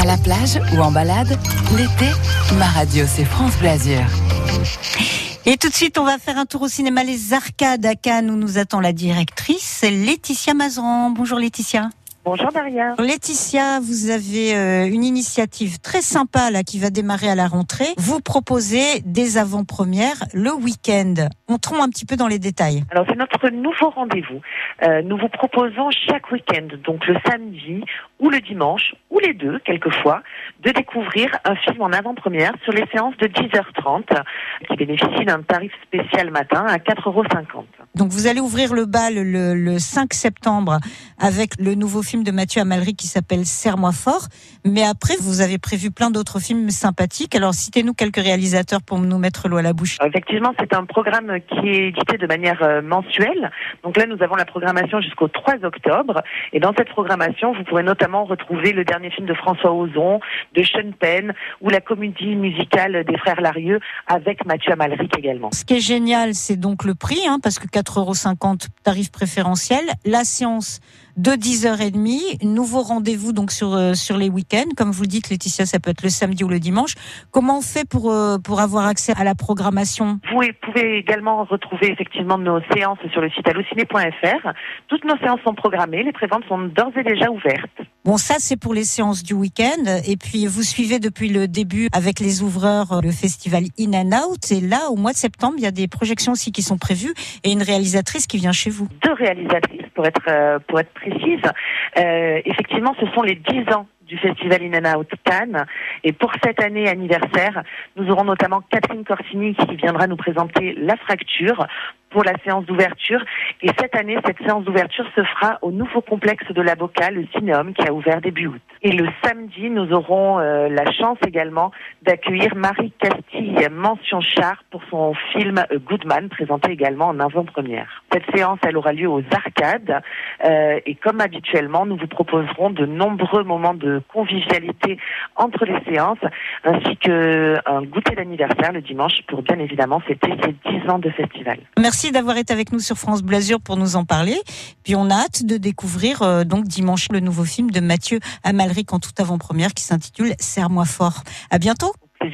À la plage ou en balade, l'été, ma radio c'est France Blasure. Et tout de suite, on va faire un tour au cinéma Les Arcades à Cannes où nous attend la directrice Laetitia Mazeran. Bonjour Laetitia. Bonjour Maria. Laetitia, vous avez euh, une initiative très sympa là qui va démarrer à la rentrée. Vous proposez des avant-premières le week-end. Entrons un petit peu dans les détails. Alors c'est notre nouveau rendez-vous. Euh, nous vous proposons chaque week-end, donc le samedi ou le dimanche, ou les deux quelquefois, de découvrir un film en avant-première sur les séances de 10h30 qui bénéficie d'un tarif spécial matin à 4,50 euros. Donc vous allez ouvrir le bal le, le 5 septembre avec le nouveau film de Mathieu Amalric qui s'appelle Serre-moi fort. Mais après, vous avez prévu plein d'autres films sympathiques. Alors citez-nous quelques réalisateurs pour nous mettre l'eau à la bouche. Effectivement, c'est un programme qui est édité de manière euh, mensuelle. Donc là, nous avons la programmation jusqu'au 3 octobre. Et dans cette programmation, vous pourrez notamment retrouver le dernier film de François Ozon, de Sean Penn, ou la comédie musicale des frères Larieux avec Mathieu Amalric également. Ce qui est génial, c'est donc le prix, hein, parce que 4,50 euros tarif préférentiel. La séance de 10h30. Nouveau rendez-vous donc sur euh, sur les week-ends. Comme vous le dites, Laetitia, ça peut être le samedi ou le dimanche. Comment on fait pour euh, pour avoir accès à la programmation? Vous pouvez également retrouver effectivement nos séances sur le site allociné.fr. Toutes nos séances sont programmées. Les préventes sont d'ores et déjà ouvertes. Bon, ça c'est pour les séances du week-end. Et puis vous suivez depuis le début avec les ouvreurs euh, le festival In and Out. Et là, au mois de septembre, il y a des projections aussi qui sont prévues et une réalisatrice qui vient chez vous. Deux réalisatrices pour être pour être précise. Euh, effectivement, ce sont les 10 ans du festival In and Out. Et pour cette année anniversaire, nous auront notamment Catherine Corsini qui viendra nous présenter La Fracture pour la séance d'ouverture. Et cette année, cette séance d'ouverture se fera au nouveau complexe de la Boca, le Cinéum, qui a ouvert début août. Et le samedi, nous aurons euh, la chance également d'accueillir Marie Castille, mention char, pour son film euh, Goodman, présenté également en avant-première. Cette séance, elle aura lieu aux Arcades. Euh, et comme habituellement, nous vous proposerons de nombreux moments de convivialité entre les séances, ainsi qu'un goûter d'anniversaire le dimanche pour bien évidemment fêter ces 10 ans de festival. Merci d'avoir été avec nous sur France Blasure pour nous en parler. Puis on a hâte de découvrir euh, donc dimanche le nouveau film de Mathieu Amalric en toute avant-première qui s'intitule Serre-moi fort. À bientôt.